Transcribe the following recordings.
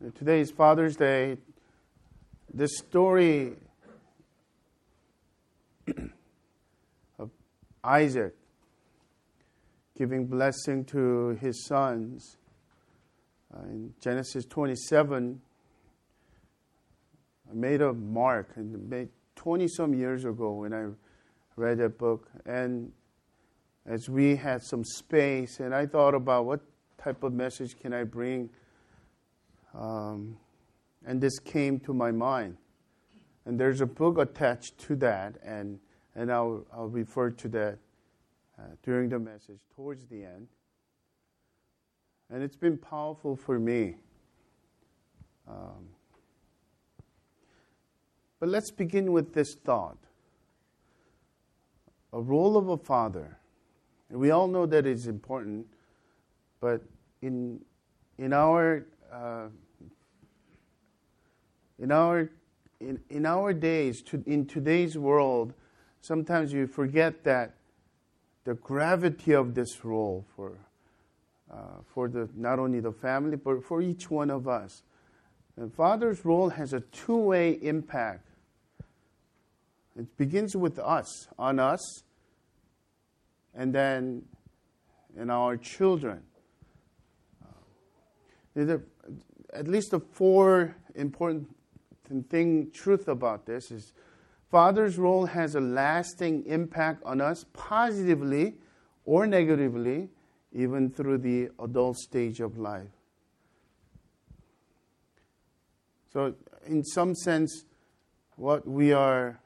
Today is Father's Day. This story of Isaac giving blessing to his sons uh, in Genesis 27 I made a mark and made 20 some years ago when I read that book and as we had some space and I thought about what type of message can I bring um, and this came to my mind. And there's a book attached to that and and I'll, I'll refer to that uh, during the message towards the end. And it's been powerful for me. Um, but let's begin with this thought. A role of a father. And we all know that it's important, but in, in our uh, in our in, in our days, to, in today's world, sometimes you forget that the gravity of this role for uh, for the not only the family but for each one of us. The father's role has a two-way impact it begins with us, on us, and then in our children. Uh, at least the four important thing truth about this is father's role has a lasting impact on us positively or negatively even through the adult stage of life so in some sense what we are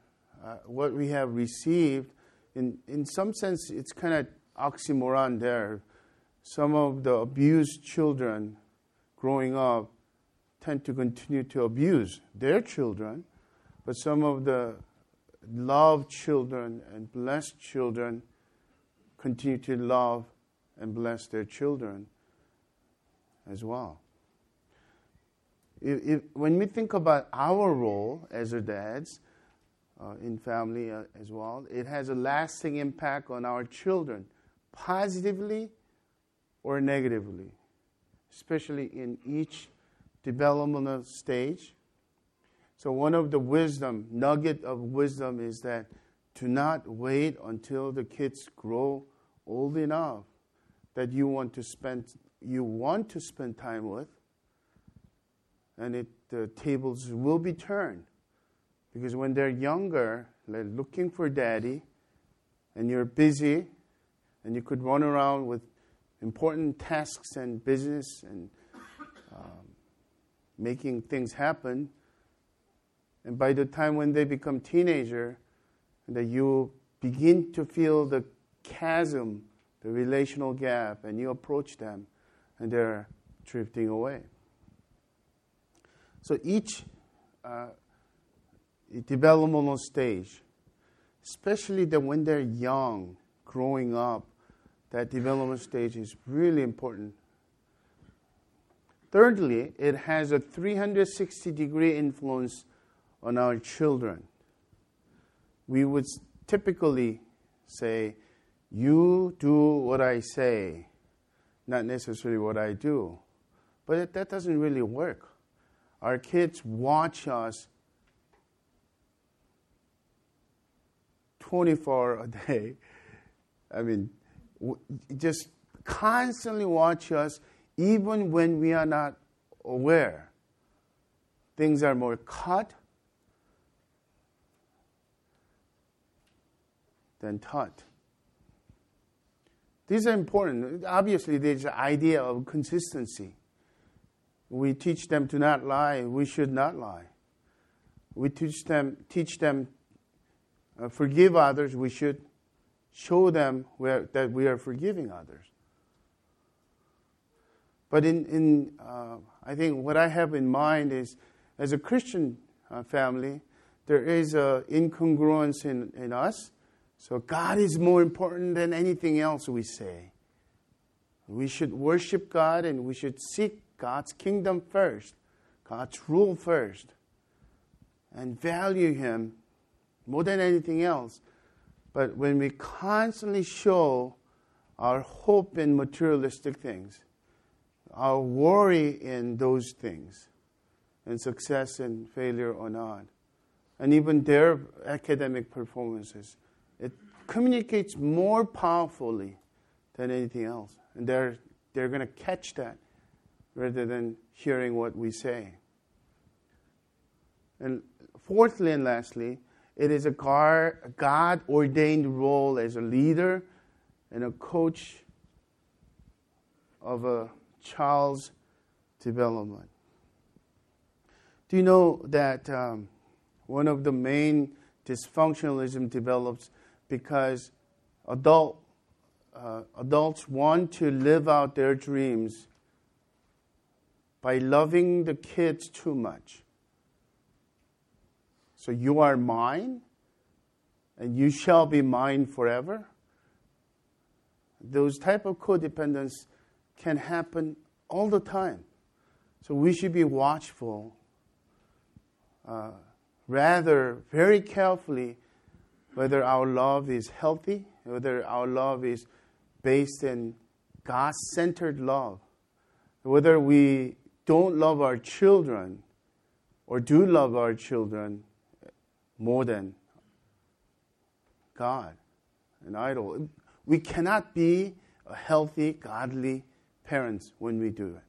uh, what we have received, in, in some sense, it's kind of oxymoron there. Some of the abused children growing up tend to continue to abuse their children, but some of the loved children and blessed children continue to love and bless their children as well. If, if, when we think about our role as dads, uh, in family uh, as well. It has a lasting impact on our children, positively or negatively, especially in each developmental stage. So, one of the wisdom, nugget of wisdom, is that to not wait until the kids grow old enough that you want to spend you want to spend time with, and it, the tables will be turned because when they're younger, they're looking for daddy, and you're busy, and you could run around with important tasks and business and um, making things happen. And by the time when they become teenager, that you begin to feel the chasm, the relational gap, and you approach them, and they're drifting away. So each uh, developmental stage, especially that when they're young, growing up, that development stage is really important. Thirdly, it has a 360 degree influence on our children. We would typically say, You do what I say, not necessarily what I do. But that doesn't really work. Our kids watch us 24 a day. I mean, just constantly watch us even when we are not aware. Things are more cut than taught. These are important. Obviously, there's an idea of consistency. We teach them to not lie. We should not lie. We teach them, teach them uh, forgive others, we should show them where, that we are forgiving others. But in, in uh, I think what I have in mind is, as a Christian uh, family, there is an incongruence in, in us. So God is more important than anything else we say. We should worship God and we should seek God's kingdom first, God's rule first, and value Him more than anything else. But when we constantly show our hope in materialistic things, our worry in those things, and success and failure or not, and even their academic performances. It communicates more powerfully than anything else. And they're, they're going to catch that rather than hearing what we say. And fourthly and lastly, it is a God ordained role as a leader and a coach of a child's development. Do you know that um, one of the main dysfunctionalism develops because adult, uh, adults want to live out their dreams by loving the kids too much. So you are mine, and you shall be mine forever. Those type of codependence can happen all the time. So we should be watchful, uh, rather very carefully, whether our love is healthy, whether our love is based in God centered love, whether we don't love our children or do love our children more than God, an idol. We cannot be a healthy, godly parents when we do it.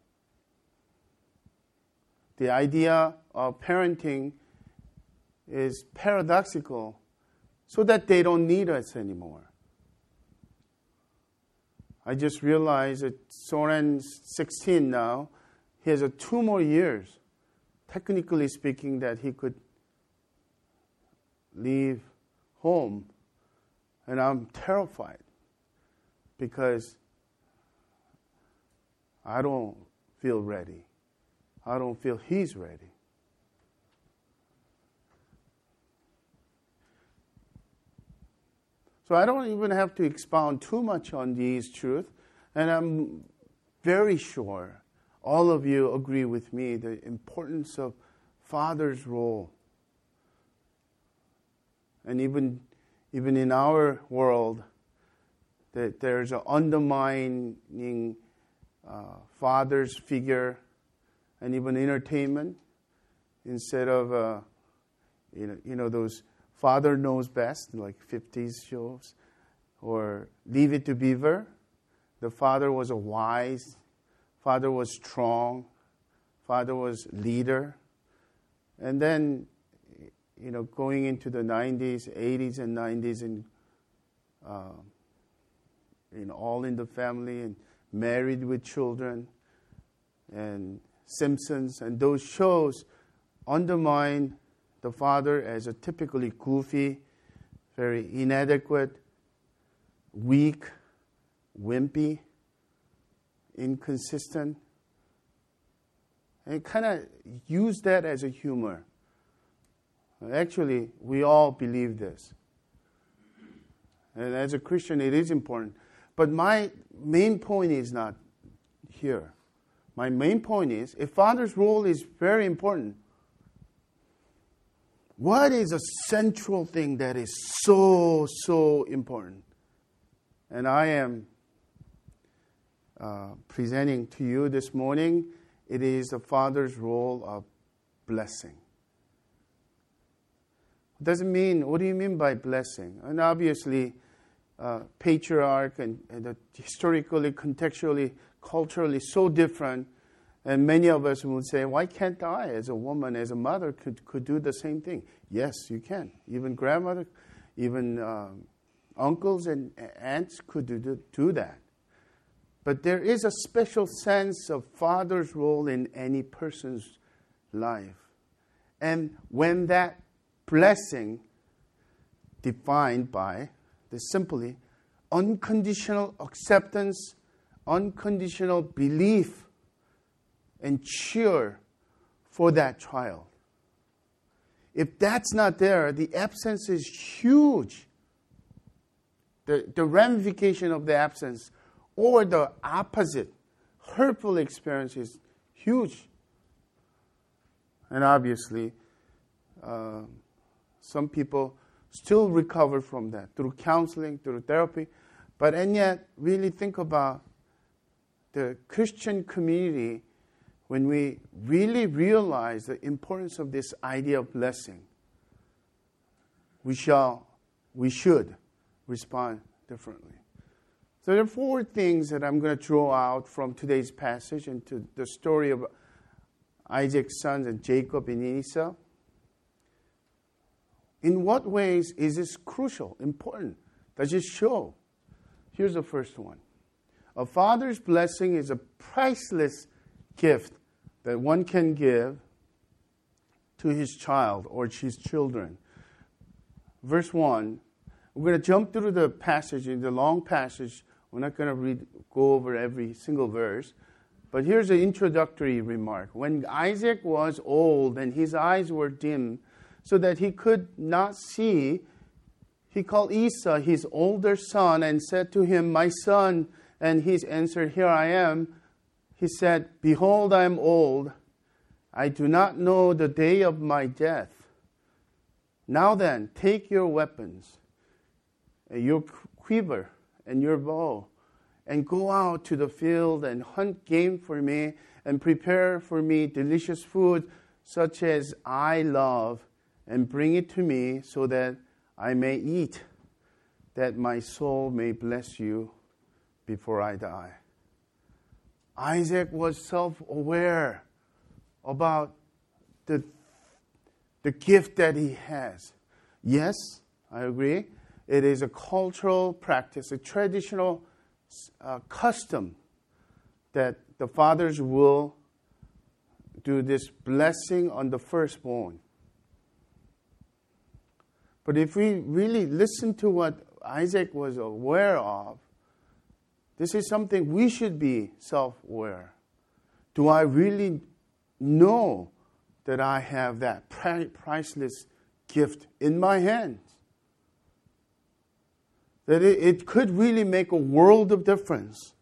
The idea of parenting is paradoxical so that they don't need us anymore. I just realized that Soren's 16 now. He has two more years, technically speaking, that he could leave home. And I'm terrified because I don't feel ready. I don't feel he's ready. So I don't even have to expound too much on these truths. And I'm very sure all of you agree with me the importance of father's role. And even, even in our world, that there's an undermining uh, father's figure and even entertainment instead of, uh, you, know, you know, those father knows best, like 50s shows, or Leave It to Beaver. The father was a wise, father was strong, father was leader. And then, you know, going into the 90s, 80s, and 90s, and uh, you know, all in the family and married with children, and Simpsons, and those shows undermine the father as a typically goofy, very inadequate, weak, wimpy, inconsistent. And kind of use that as a humor. Actually, we all believe this. And as a Christian, it is important. But my main point is not here. My main point is a father's role is very important. What is a central thing that is so, so important? And I am uh, presenting to you this morning, it is the father's role of blessing. What does it mean? What do you mean by blessing? And obviously, uh, patriarch and, and historically, contextually, culturally so different. And many of us would say, why can't I, as a woman, as a mother, could, could do the same thing? Yes, you can. Even grandmother, even um, uncles and aunts could do, do that. But there is a special sense of father's role in any person's life. And when that blessing, defined by the simply unconditional acceptance, unconditional belief and cheer for that child. If that's not there, the absence is huge. The, the ramification of the absence or the opposite, hurtful experience is huge. And obviously, uh, some people still recover from that through counseling, through therapy. But and yet, really think about the Christian community when we really realize the importance of this idea of blessing, we shall, we should respond differently. So there are four things that I'm going to draw out from today's passage into the story of Isaac's sons and Jacob and Esau. In what ways is this crucial, important? Does it show? Here's the first one. A father's blessing is a priceless gift that one can give to his child or his children. Verse 1, we're going to jump through the passage, in the long passage. We're not going to read, go over every single verse. But here's an introductory remark. When Isaac was old and his eyes were dim, so that he could not see, he called Esau, his older son, and said to him, My son. And he answered, Here I am. He said, Behold, I am old. I do not know the day of my death. Now then, take your weapons, eh, your quiver, and your bow, and go out to the field and hunt game for me, and prepare for me delicious food such as I love, and bring it to me so that I may eat, that my soul may bless you before I die. Isaac was self aware about the, the gift that he has. Yes, I agree. It is a cultural practice, a traditional uh, custom that the fathers will do this blessing on the firstborn. But if we really listen to what Isaac was aware of, this is something we should be self aware. Do I really know that I have that priceless gift in my hands? That it, it could really make a world of difference.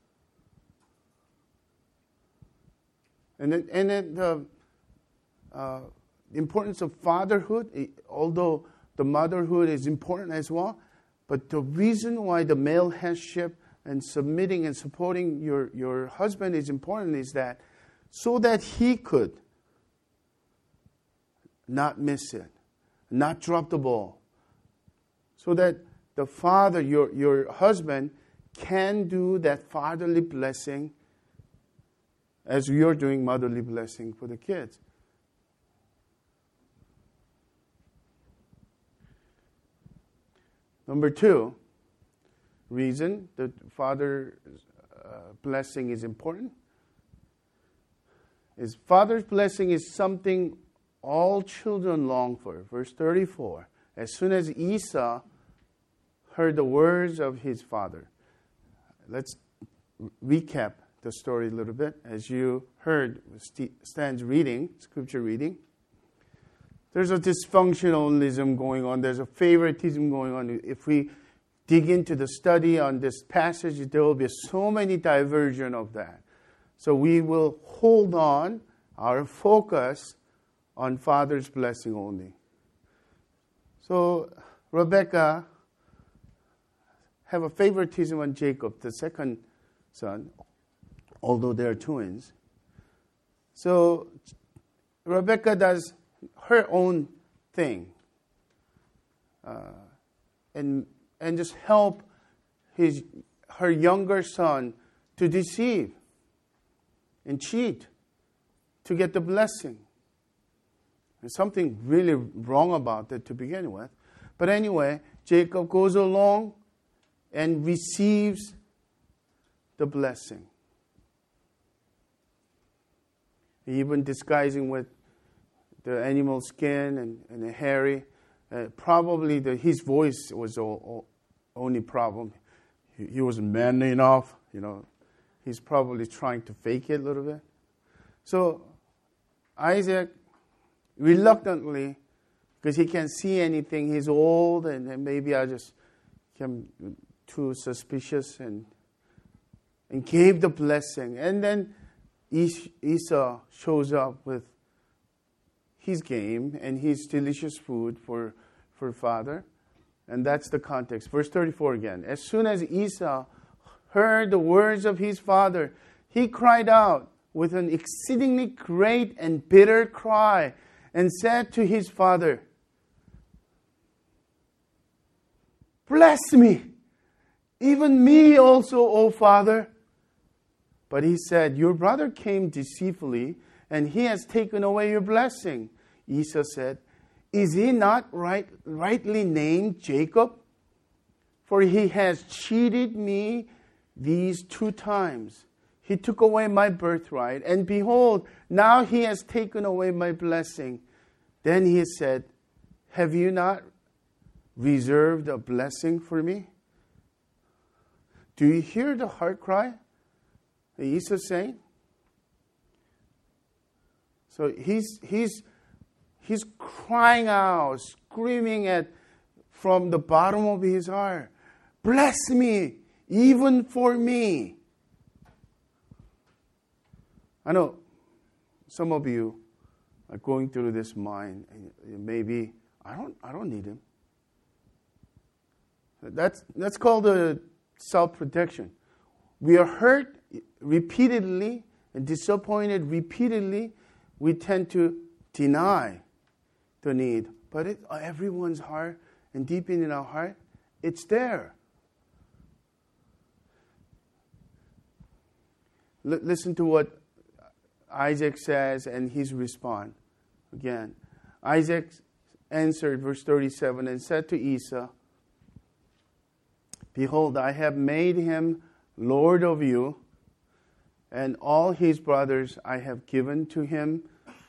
And, it, and the uh, importance of fatherhood, although the motherhood is important as well, but the reason why the male headship and submitting and supporting your, your husband is important is that so that he could not miss it, not drop the ball, so that the father, your, your husband, can do that fatherly blessing as you're doing motherly blessing for the kids. Number two, reason the father's uh, blessing is important is father's blessing is something all children long for. Verse 34. As soon as Esau heard the words of his father. Let's recap the story a little bit. As you heard Stan's reading, scripture reading, there's a dysfunctionalism going on, there's a favoritism going on. If we dig into the study on this passage, there will be so many diversion of that. So we will hold on our focus on Father's blessing only. So Rebecca have a favoritism on Jacob, the second son, although they are twins. So Rebecca does her own thing. Uh, and and just help his, her younger son to deceive and cheat to get the blessing. There's something really wrong about that to begin with. But anyway, Jacob goes along and receives the blessing. Even disguising with the animal skin and, and the hairy. Uh, probably the, his voice was all, only problem. He, he wasn't manly enough, you know. He's probably trying to fake it a little bit. So Isaac reluctantly, because he can't see anything, he's old, and, and maybe I just became too suspicious and and gave the blessing. And then Esau shows up with his game and his delicious food for, for father. And that's the context. Verse 34 again. As soon as Esau heard the words of his father, he cried out with an exceedingly great and bitter cry and said to his father, Bless me, even me also, O father. But he said, Your brother came deceitfully, and he has taken away your blessing. Esau said, Is he not right, rightly named Jacob? For he has cheated me these two times. He took away my birthright, and behold, now he has taken away my blessing. Then he said, Have you not reserved a blessing for me? Do you hear the heart cry? Esau saying? So he's, he's, he's crying out, screaming at from the bottom of his heart, Bless me, even for me. I know some of you are going through this mind, and maybe I don't, I don't need him. That's, that's called self protection. We are hurt repeatedly and disappointed repeatedly, we tend to deny the need. But it, everyone's heart and deep in our heart, it's there. L- listen to what Isaac says and his response. Again, Isaac answered, verse 37, and said to Esau, Behold, I have made him Lord of you and all his brothers I have given to him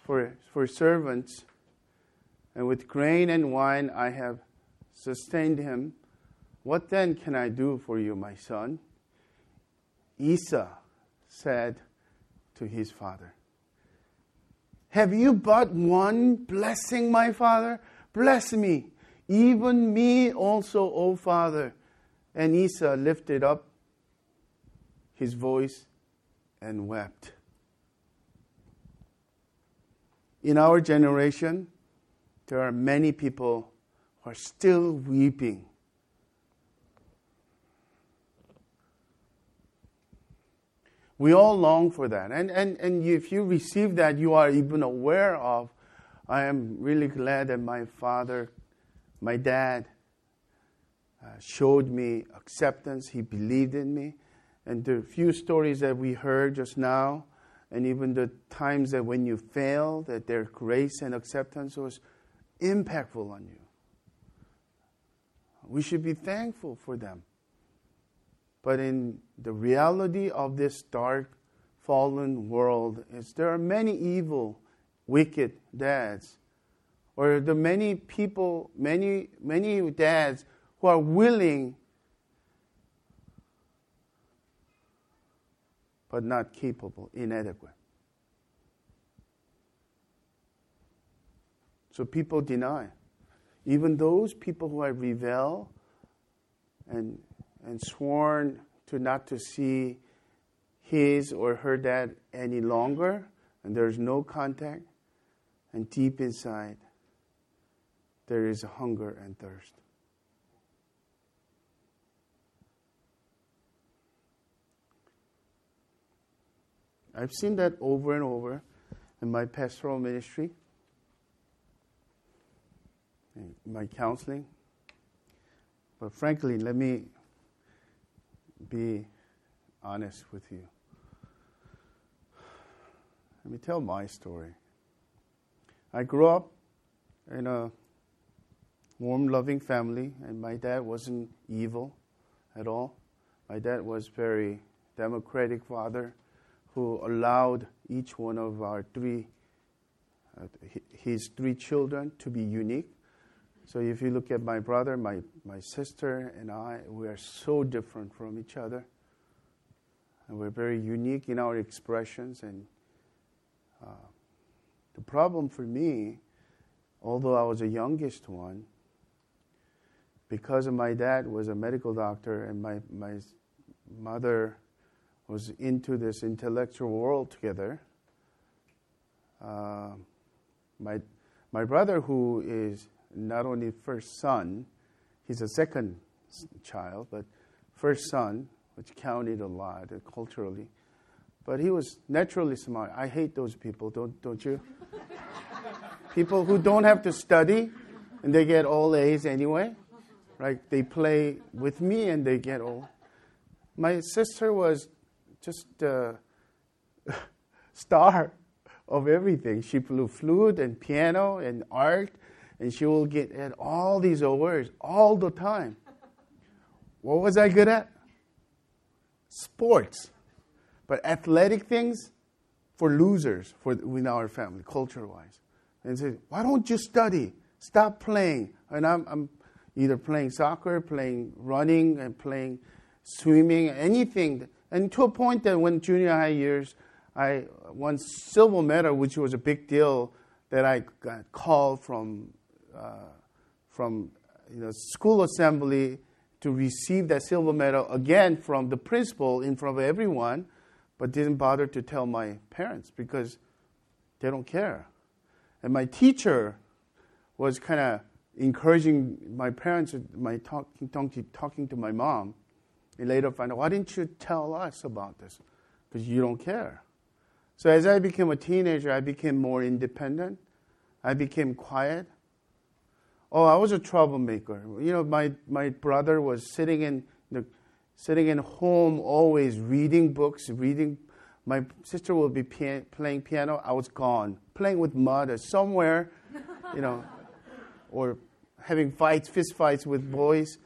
for, for servants, and with grain and wine I have sustained him. What then can I do for you, my son? Esau said to his father, Have you but one blessing, my father? Bless me, even me also, O father. And Esau lifted up his voice and wept. In our generation, there are many people who are still weeping. We all long for that. And, and, and if you receive that, you are even aware of, I am really glad that my father, my dad, uh, showed me acceptance. He believed in me. And the few stories that we heard just now, and even the times that when you fail, that their grace and acceptance was impactful on you. We should be thankful for them. But in the reality of this dark, fallen world, is there are many evil, wicked dads, or the many people, many many dads who are willing but not capable, inadequate. So people deny. Even those people who have rebelled and, and sworn to not to see his or her dad any longer, and there's no contact, and deep inside, there is hunger and thirst. I've seen that over and over in my pastoral ministry, my counseling. But frankly, let me be honest with you. Let me tell my story. I grew up in a warm, loving family, and my dad wasn't evil at all. My dad was very democratic father who allowed each one of our three, uh, his three children to be unique. So if you look at my brother, my, my sister, and I, we are so different from each other. And we're very unique in our expressions. And uh, the problem for me, although I was the youngest one, because my dad was a medical doctor and my, my mother was into this intellectual world together. Uh, my, my brother, who is not only first son, he's a second child, but first son, which counted a lot culturally. but he was naturally smart. I hate those people, don't, don't you? people who don't have to study and they get all A's anyway, right? They play with me and they get all. My sister was just a star of everything. She blew flute and piano and art, and she will get at all these awards all the time. What was I good at? Sports. But athletic things for losers for in our family, culture wise. And said, why don't you study? Stop playing. And I'm, I'm either playing soccer, playing running, and playing swimming, anything. And to a point that when junior high years, I won silver medal, which was a big deal. That I got called from Uh, from you know, school assembly to receive that silver medal again from the principal in front of everyone, but didn't bother to tell my parents because they don't care. And my teacher was kind of encouraging my parents, my talking, talking, to my mom. And later found out, why didn't you tell us about this? Because you don't care. So as I became a teenager, I became more independent. I became quiet. Oh, I was a troublemaker. You know, my, my brother was sitting in the, sitting in home, always reading books, reading. My sister would be playing piano. I was gone, playing with mud or somewhere, you know, or having fights, fist fights with boys.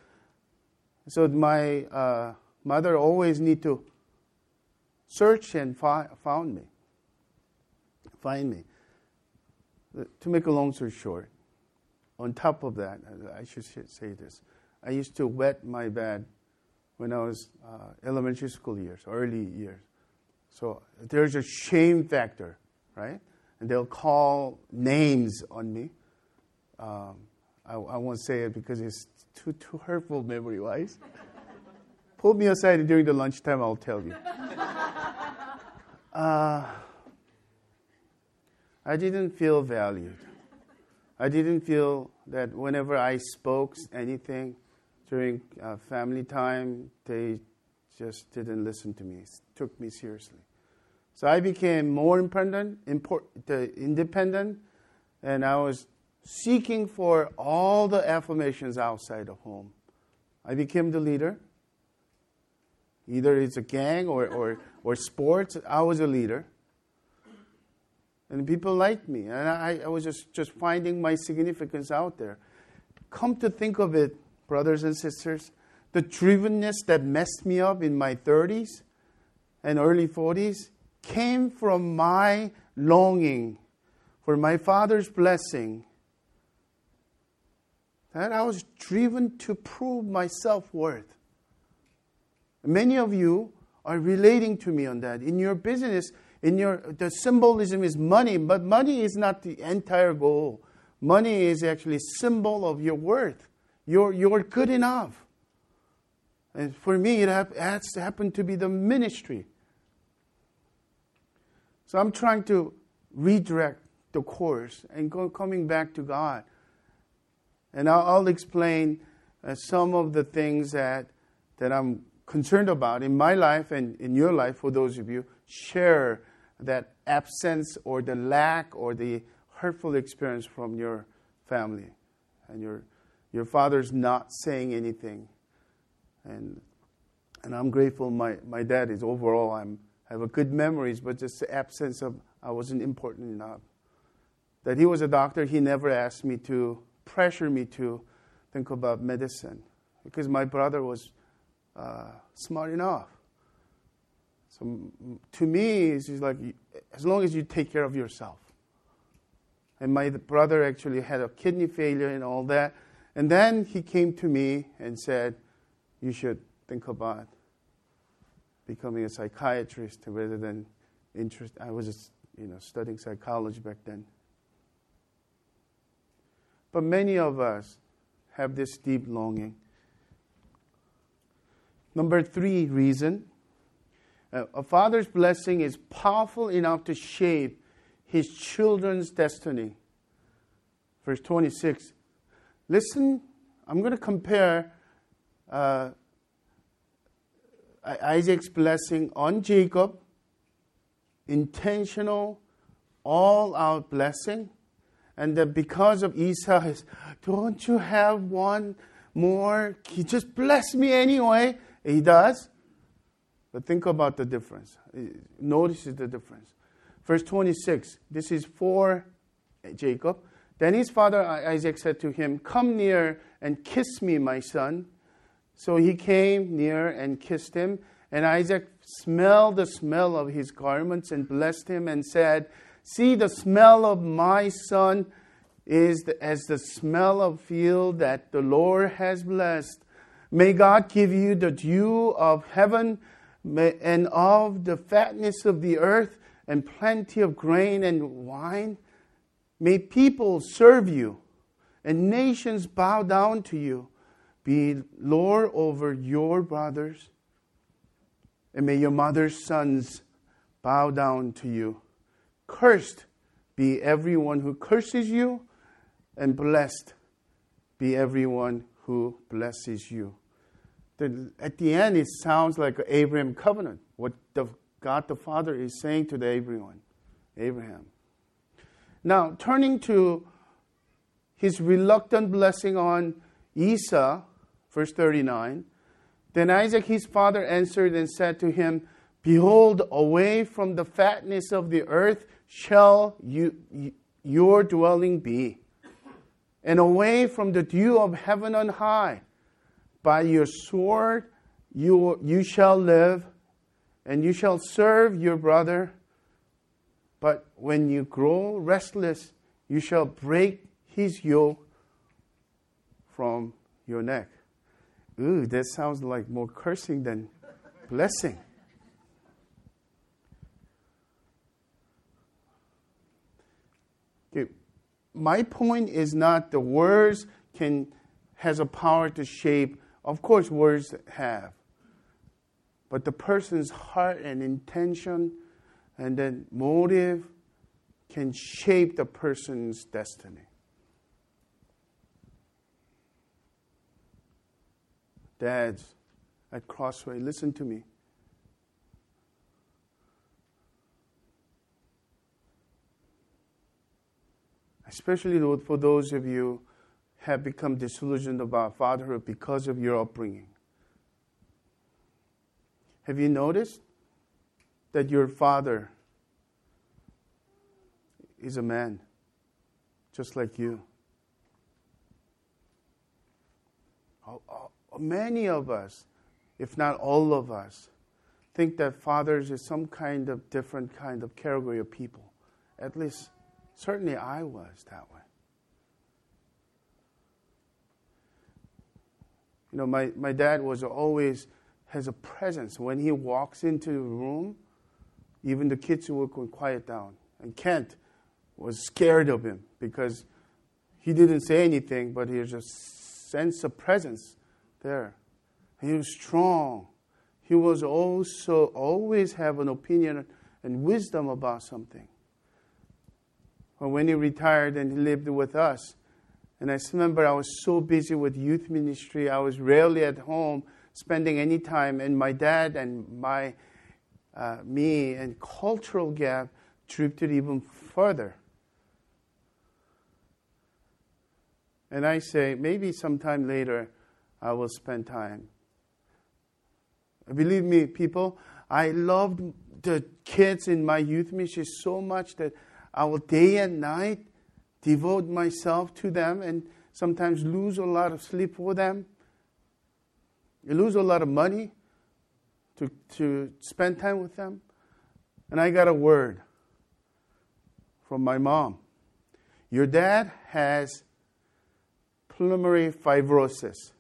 So my uh, mother always need to search and fi- found me, find me. To make a long story short, on top of that, I should say this. I used to wet my bed when I was uh, elementary school years, early years. So there's a shame factor, right? And they'll call names on me. Um, I, I, won't say it because it's too too hurtful memory wise. Pull me aside during the lunchtime. I'll tell you. Uh, I didn't feel valued. I didn't feel that whenever I spoke anything during uh, family time, they just didn't listen to me, took me seriously. So I became more independent, import, independent, and I was seeking for all the affirmations outside of home. I became the leader. Either it's a gang or, or, or sports, I was a leader. And people liked me. And I, I was just, just finding my significance out there. Come to think of it, brothers and sisters, the drivenness that messed me up in my 30s and early 40s came from my longing for my Father's blessing. That I was driven to prove my self worth. Many of you are relating to me on that. In your business, in your the symbolism is money, but money is not the entire goal. Money is actually symbol of your worth. You're, you're good enough. And for me, it has happened to be the ministry. So I'm trying to redirect the course and go, coming back to God. And I'll, I'll explain uh, some of the things that, that I'm concerned about in my life and in your life, for those of you, share that absence or the lack or the hurtful experience from your family. And your your father's not saying anything. And and I'm grateful my, my dad is overall I'm I have a good memories but just the absence of I wasn't important enough. That he was a doctor he never asked me to pressure me to think about medicine because my brother was uh, smart enough so to me, it's like as long as you take care of yourself. And my brother actually had a kidney failure and all that. And then he came to me and said, You should think about becoming a psychiatrist rather than internist. I was just, you know, studying psychology back then. But many of us have this deep longing. Number three reason a father's blessing is powerful enough to shape his children's destiny. Verse 26. Listen, I'm going to compare uh, Isaac's blessing on Jacob intentional, all out blessing. And that because of Esau, don't you have one more? He just bless me anyway. He does. But think about the difference. Uh, notice the difference. Verse 26, this is for Jacob. Then his father Isaac said to him, Come near and kiss me, my son. So he came near and kissed him. And Isaac smelled the smell of his garments and blessed him and said, See, the smell of my son is as the smell of field that the Lord has blessed. May God give you the dew of heaven and of the fatness of the earth and plenty of grain and wine. May people serve you and nations bow down to you. Be Lord over your brothers, and may your mother's sons bow down to you. Cursed be everyone who curses you, and blessed be everyone who blesses you. The, at the end, it sounds like Abraham covenant, what the, God the Father is saying to the Abraham. Abraham. Now, turning to his reluctant blessing on Esau, verse 39. Then Isaac his father answered and said to him, Behold, away from the fatness of the earth shall you, your dwelling be, and away from the dew of heaven on high. By your sword you, you shall live, and you shall serve your brother. But when you grow restless, you shall break his yoke from your neck. Ooh, that sounds like more cursing than blessing. Okay. My point is not the words can has a power to shape. Of course, words have, but the person's heart and intention, and then motive, can shape the person's destiny. Dads at Crossway, listen to me. Especially for those of you have become disillusioned about fatherhood because of your upbringing. Have you noticed that your father is a man just like you? many of us, if not all of us, think that fathers is some kind of different kind of category of people. At least, certainly I was that way. You know, my, my dad was always has a presence. When he walks into the room, even the kids would quiet down. And Kent was scared of him because he didn't say anything, but he just sense a presence there. He was strong. He was also always have an opinion and wisdom about something. But when he retired and he lived with us, and I remember I was so busy with youth ministry, I was rarely at home spending any time. And my dad and my uh, me and cultural gap drifted even further. And I say, maybe sometime later, I will spend time. Believe me, people, I loved the kids in my youth ministry so much that I will day and night devote myself to them and sometimes lose a lot of sleep for them. You lose a lot of money to, to spend time with them. And I got a word from my mom. Your dad has pulmonary fibrosis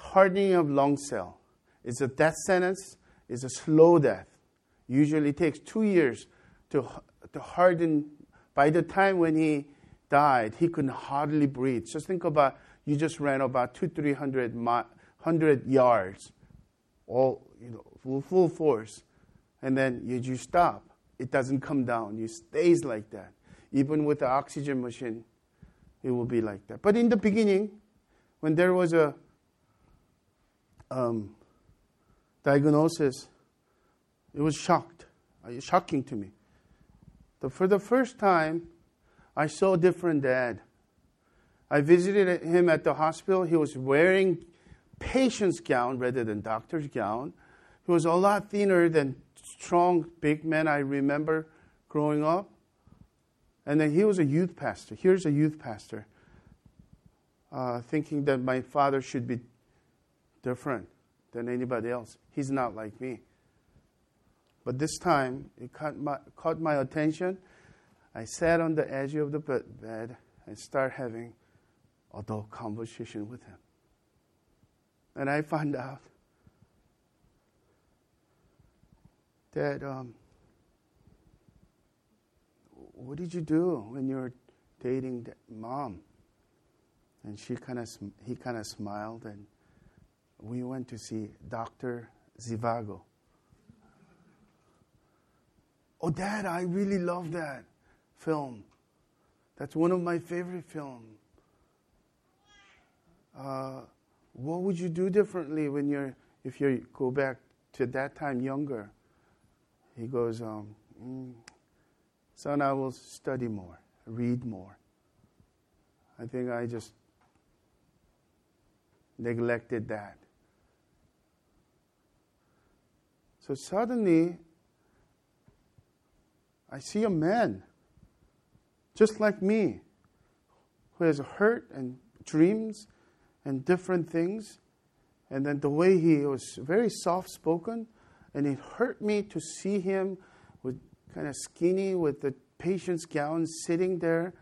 hardening of lung cell. It's a death sentence. It's a slow death. Usually takes two years to, to harden. By the time when he died, he could hardly breathe. Just think about you just ran about two, three hundred, hundred yards, all you know, full, full force, and then you, you stop. It doesn't come down. It stays like that. Even with the oxygen machine, it will be like that. But in the beginning, when there was a um, diagnosis, it was shocked, uh, shocking to me. the, for the first time, I saw a different dad. I visited him at the hospital. He was wearing patient's gown rather than doctor's gown. He was a lot thinner than strong big men I remember growing up. And then he was a youth pastor. Here's a youth pastor uh, thinking that my father should be different than anybody else. He's not like me. But this time, it caught my, caught my attention. I sat on the edge of the bed and started having adult conversation with him. And I found out that um, what did you do when you were dating mom? And she kind of he kind of smiled, and we went to see Doctor Zhivago. Oh, Dad, I really love that film. That's one of my favorite films. Uh, what would you do differently when you're if you go back to that time younger? He goes, um, mm, son, I will study more, read more. I think I just neglected that. So suddenly, I see a man, just like me, who has hurt and dreams and different things. And then the way he was very soft spoken, and it hurt me to see him with kind of skinny with the patient's gown sitting there.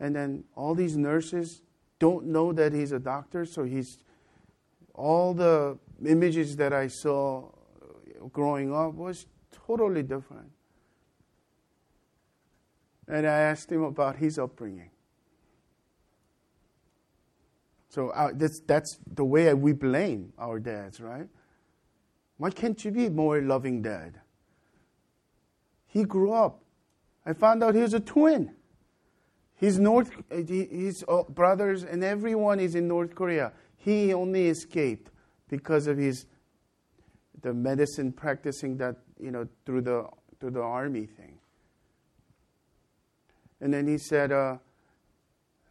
And then all these nurses don't know that he's a doctor, so he's all the images that I saw growing up was totally different. And I asked him about his upbringing. So uh, that's, that's the way we blame our dads, right? Why can't you be more loving dad? He grew up. I found out he was a twin. His North, his uh, brothers and everyone is in North Korea. He only escaped because of his the medicine practicing that you know through the through the army thing. And then he said, uh,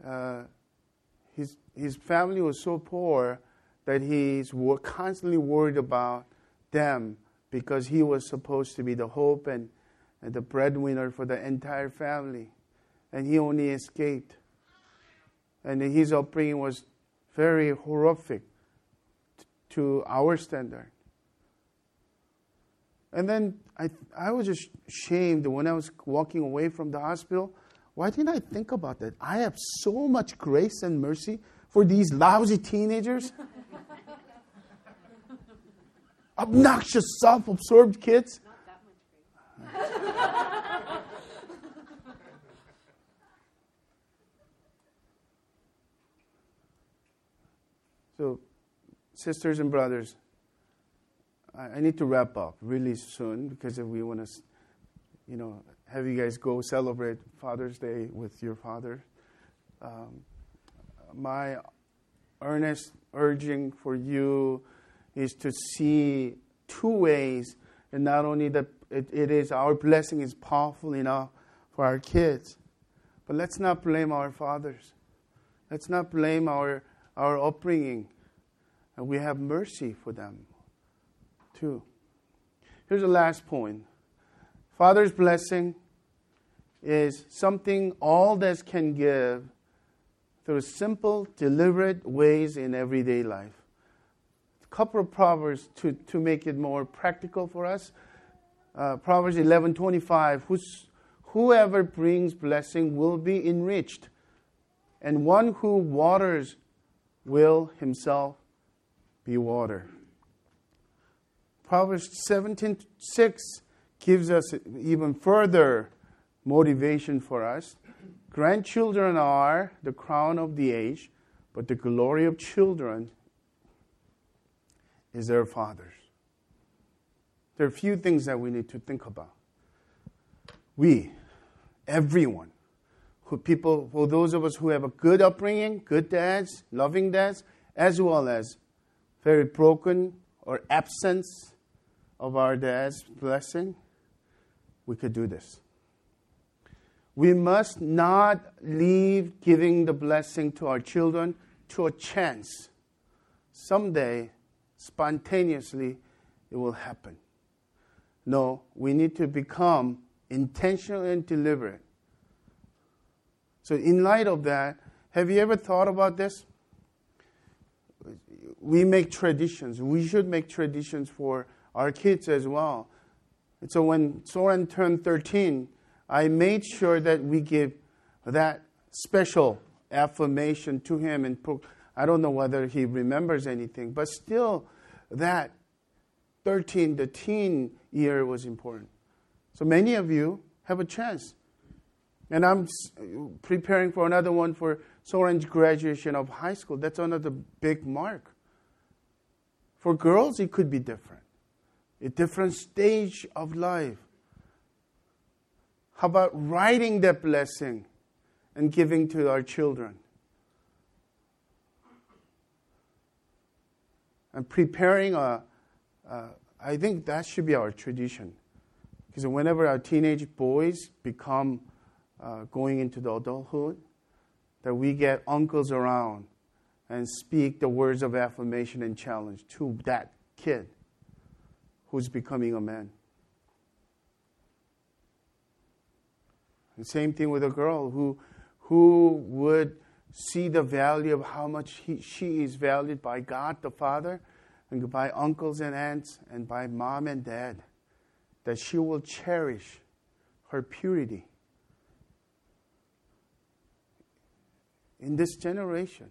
uh, his his family was so poor that he's constantly worried about them because he was supposed to be the hope and, and the breadwinner for the entire family, and he only escaped. And his upbringing was very horrific to our standard. And then I, I was just shamed when I was walking away from the hospital. Why didn't I think about that? I have so much grace and mercy for these lousy teenagers. Obnoxious, self absorbed kids. so, sisters and brothers, I, need to wrap up really soon because if we want to, you know, have you guys go celebrate Father's Day with your father. Um, my earnest urging for you is to see two ways, and not only that it, it is our blessing is powerful enough for our kids, but let's not blame our fathers. Let's not blame our our upbringing, and we have mercy for them too. Here's the last point. Father's blessing is something all that can give through simple, deliberate ways in everyday life. A couple of proverbs to, to make it more practical for us. Uh, proverbs 11:25, whoever brings blessing will be enriched, and one who waters will himself be watered. Proverbs 17:6 gives us even further motivation for us. Grandchildren are the crown of the age, but the glory of children is their fathers. There are a few things that we need to think about. We, everyone, who people, for those of us who have a good upbringing, good dads, loving dads, as well as very broken or absence of our dad's blessing, we could do this. We must not leave giving the blessing to our children to a chance. Someday, spontaneously, it will happen. No, we need to become intentional and deliberate. So, in light of that, have you ever thought about this? We make traditions. We should make traditions for our kids as well. And so, when Soren turned 13, I made sure that we give that special affirmation to him. And I don't know whether he remembers anything, but still, that 13, the teen year was important. So many of you have a chance. And I'm preparing for another one for Soren's graduation of high school. That's another big mark. For girls, it could be different. A different stage of life. How about writing that blessing and giving to our children? And preparing a, a I think that should be our tradition. Because whenever our teenage boys become uh, going into the adulthood, that we get uncles around and speak the words of affirmation and challenge to that kid who's becoming a man. The same thing with a girl who, who would see the value of how much he, she is valued by God the Father and by uncles and aunts and by mom and dad, that she will cherish her purity in this generation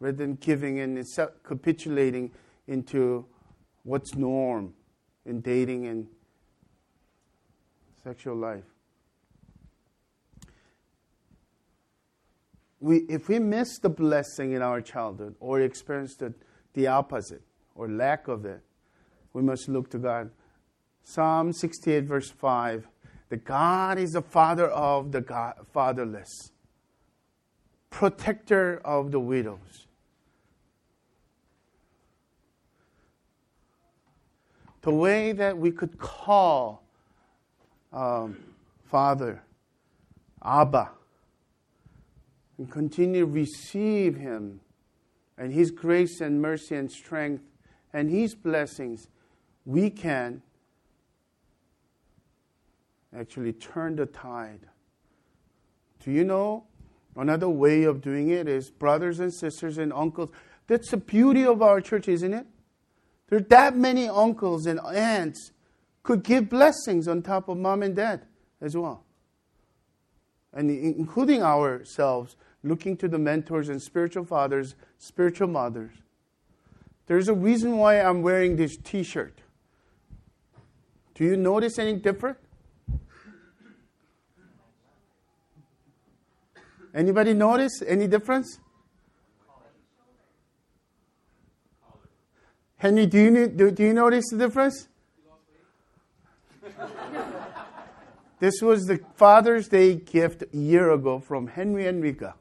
rather than giving in and capitulating into what's norm in dating and sexual life. We, if we miss the blessing in our childhood or experience the, the opposite or lack of it, we must look to God. Psalm 68, verse 5 The God is the father of the God, fatherless, protector of the widows. The way that we could call um, Father, Abba, and continue to receive Him and His grace and mercy and strength and His blessings, we can actually turn the tide. Do you know? Another way of doing it is brothers and sisters and uncles. That's the beauty of our church, isn't it? There are that many uncles and aunts could give blessings on top of mom and dad as well. And including ourselves, looking to the mentors and spiritual fathers, spiritual mothers. There's a reason why I'm wearing this t shirt. Do you notice any different? Anybody notice any difference? Henry, do you, do, do you notice the difference? this was the Father's Day gift a year ago from Henry and Rika.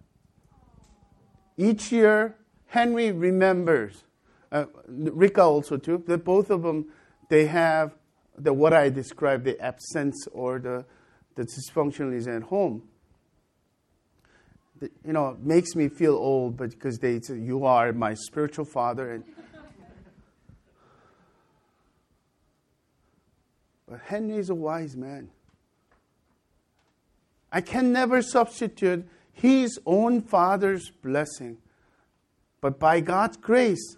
Each year, Henry remembers, uh, Rika also too, that both of them, they have the what I described, the absence or the, the dysfunction is at home. The, you know, makes me feel old, but because they say, you are my spiritual father. And, Henry is a wise man. I can never substitute his own father's blessing. But by God's grace,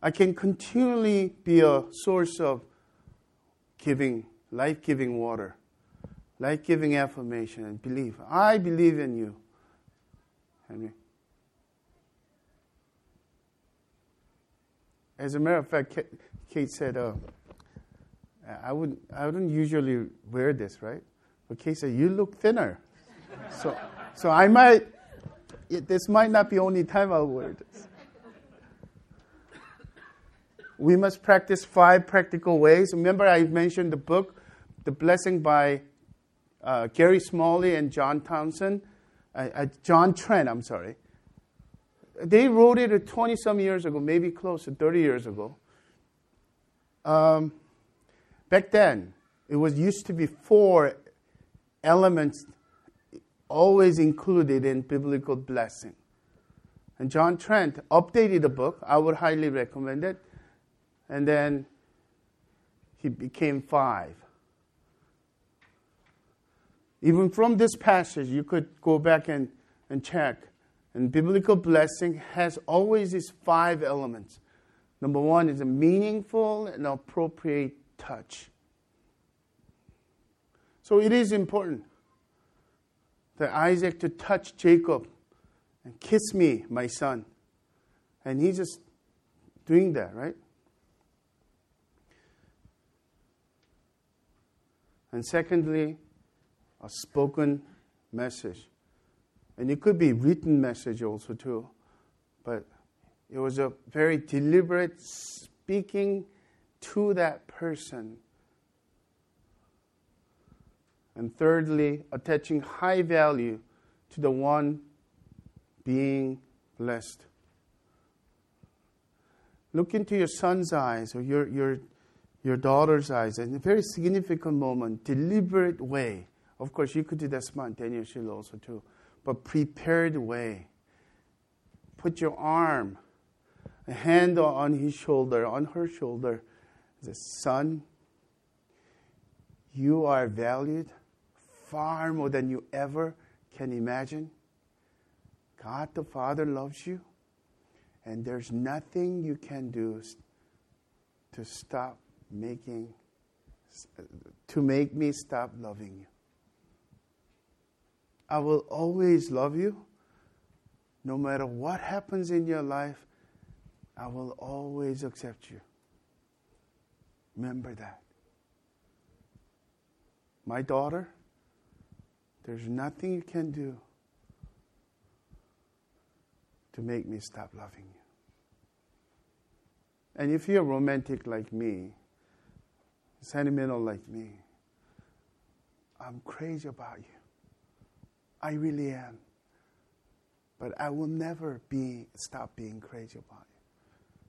I can continually be a source of giving, life giving water, life giving affirmation, and belief. I believe in you, Henry. As a matter of fact, Kate said, uh, I, would, I wouldn't usually wear this, right? But Kate said, You look thinner. so so I might, this might not be only time I'll wear this. We must practice five practical ways. Remember, I mentioned the book, The Blessing by uh, Gary Smalley and John Townsend, uh, uh, John Trent, I'm sorry. They wrote it 20 some years ago, maybe close to 30 years ago. Um, back then, it was used to be four elements always included in biblical blessing. And John Trent updated the book. I would highly recommend it. And then he became five. Even from this passage, you could go back and, and check. And biblical blessing has always these five elements. Number one is a meaningful and appropriate touch. So it is important that Isaac to touch Jacob and kiss me, my son. And he's just doing that, right? And secondly, a spoken message. And it could be written message also too. But it was a very deliberate speaking to that person. And thirdly, attaching high value to the one being blessed. Look into your son's eyes or your, your, your daughter's eyes in a very significant moment, deliberate way. Of course, you could do that spontaneously also too, but prepared way. Put your arm, a hand on his shoulder, on her shoulder. The son, you are valued far more than you ever can imagine. God the Father loves you, and there's nothing you can do to stop making to make me stop loving you. I will always love you. No matter what happens in your life, I will always accept you. Remember that. My daughter, there's nothing you can do to make me stop loving you. And if you're romantic like me, sentimental like me, I'm crazy about you. I really am. But I will never be stop being crazy about you.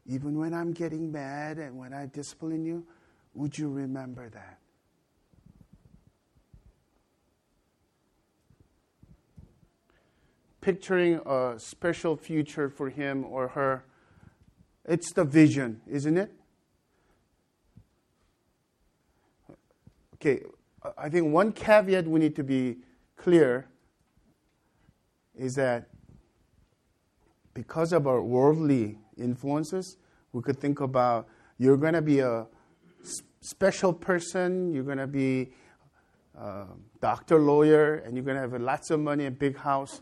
Even when I'm getting mad and when I discipline you, would you remember that? Picturing a special future for him or her, it's the vision, isn't it? Okay, I think one caveat we need to be clear is that because of our worldly influences, we could think about you're going to be a special person, you're going to be a doctor, lawyer, and you're going to have lots of money and big house.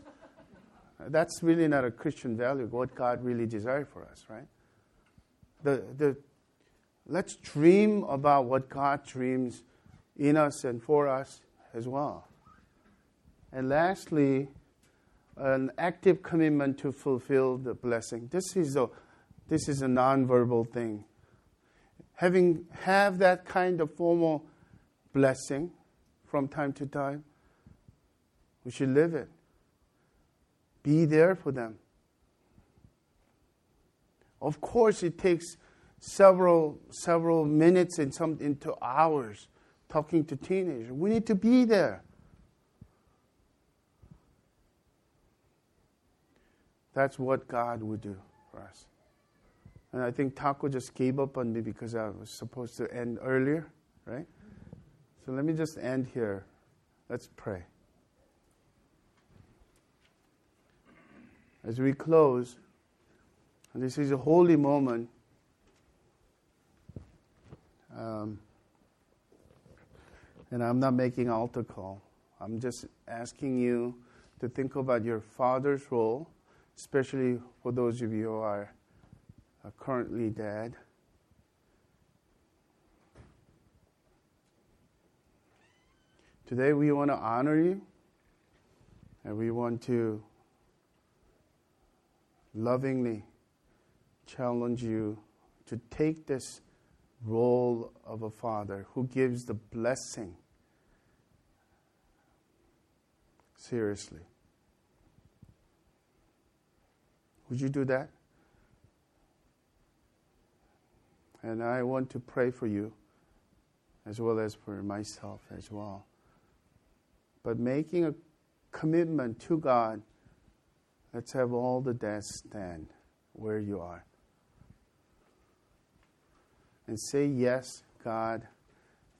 That's really not a Christian value, what God really desired for us, right? The, the, let's dream about what God dreams in us and for us as well. And lastly, an active commitment to fulfill the blessing. This is a, this is a nonverbal thing. Having have that kind of formal blessing from time to time, we should live it. Be there for them. Of course, it takes several several minutes and some into hours talking to teenagers. We need to be there. That's what God would do for us. And I think Taco just gave up on me because I was supposed to end earlier, right? So let me just end here. Let's pray. As we close, this is a holy moment. Um, and I'm not making altar call. I'm just asking you to think about your father's role especially for those of you who are, currently dead. Today we want to honor you and we want to lovingly challenge you to take this role of a father who gives the blessing seriously. Would you do that? And I want to pray for you as well as for myself as well. But making a commitment to God, let's have all the dads stand where you are. And say, Yes, God,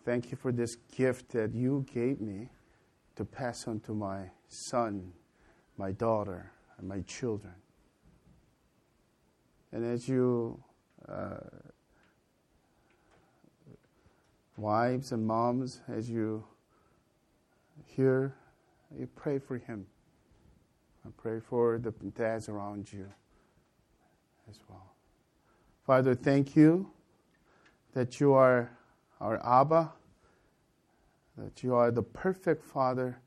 thank you for this gift that you gave me to pass on to my son, my daughter, and my children. And as you, uh, wives and moms, as you hear, you pray for him. I pray for the dads around you as well. Father, thank you that you are our Abba, that you are the perfect Father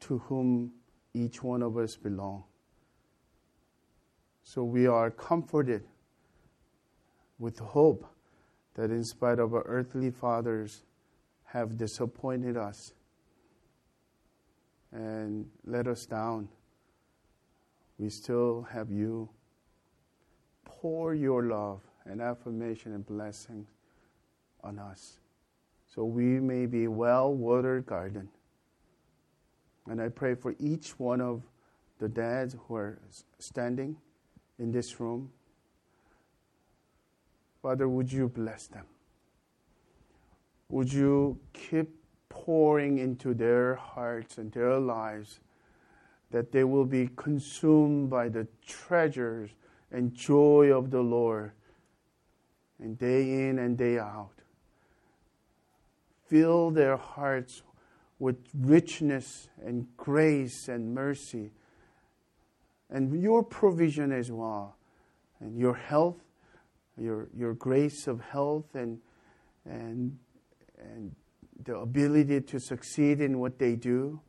to whom each one of us belong. So we are comforted with hope that in spite of our earthly fathers have disappointed us and let us down, we still have you. Pour your love and affirmation and blessings on us so we may be well watered garden. And I pray for each one of the dads who are standing in this room. Father, would you bless them? Would you keep pouring into their hearts and their lives that they will be consumed by the treasures and joy of the Lord and day in and day out. Fill their hearts with richness and grace and mercy and your provision as well, and your health, your, your grace of health and, and, and the ability to succeed in what they do.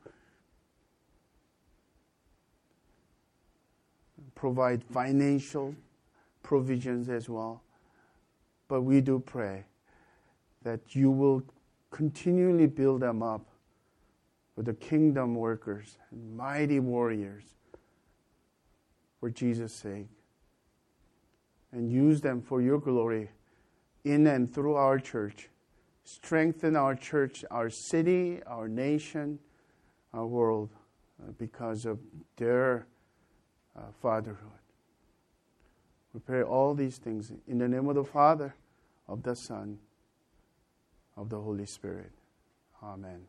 Provide financial provisions as well. But we do pray that you will continually build them up with the kingdom workers and mighty warriors for Jesus' sake. And use them for your glory in and through our church strengthen our church, our city, our nation, our world uh, because of their uh, fatherhood. We pray all these things in the name of the Father, of the Son, of the Holy Spirit. Amen.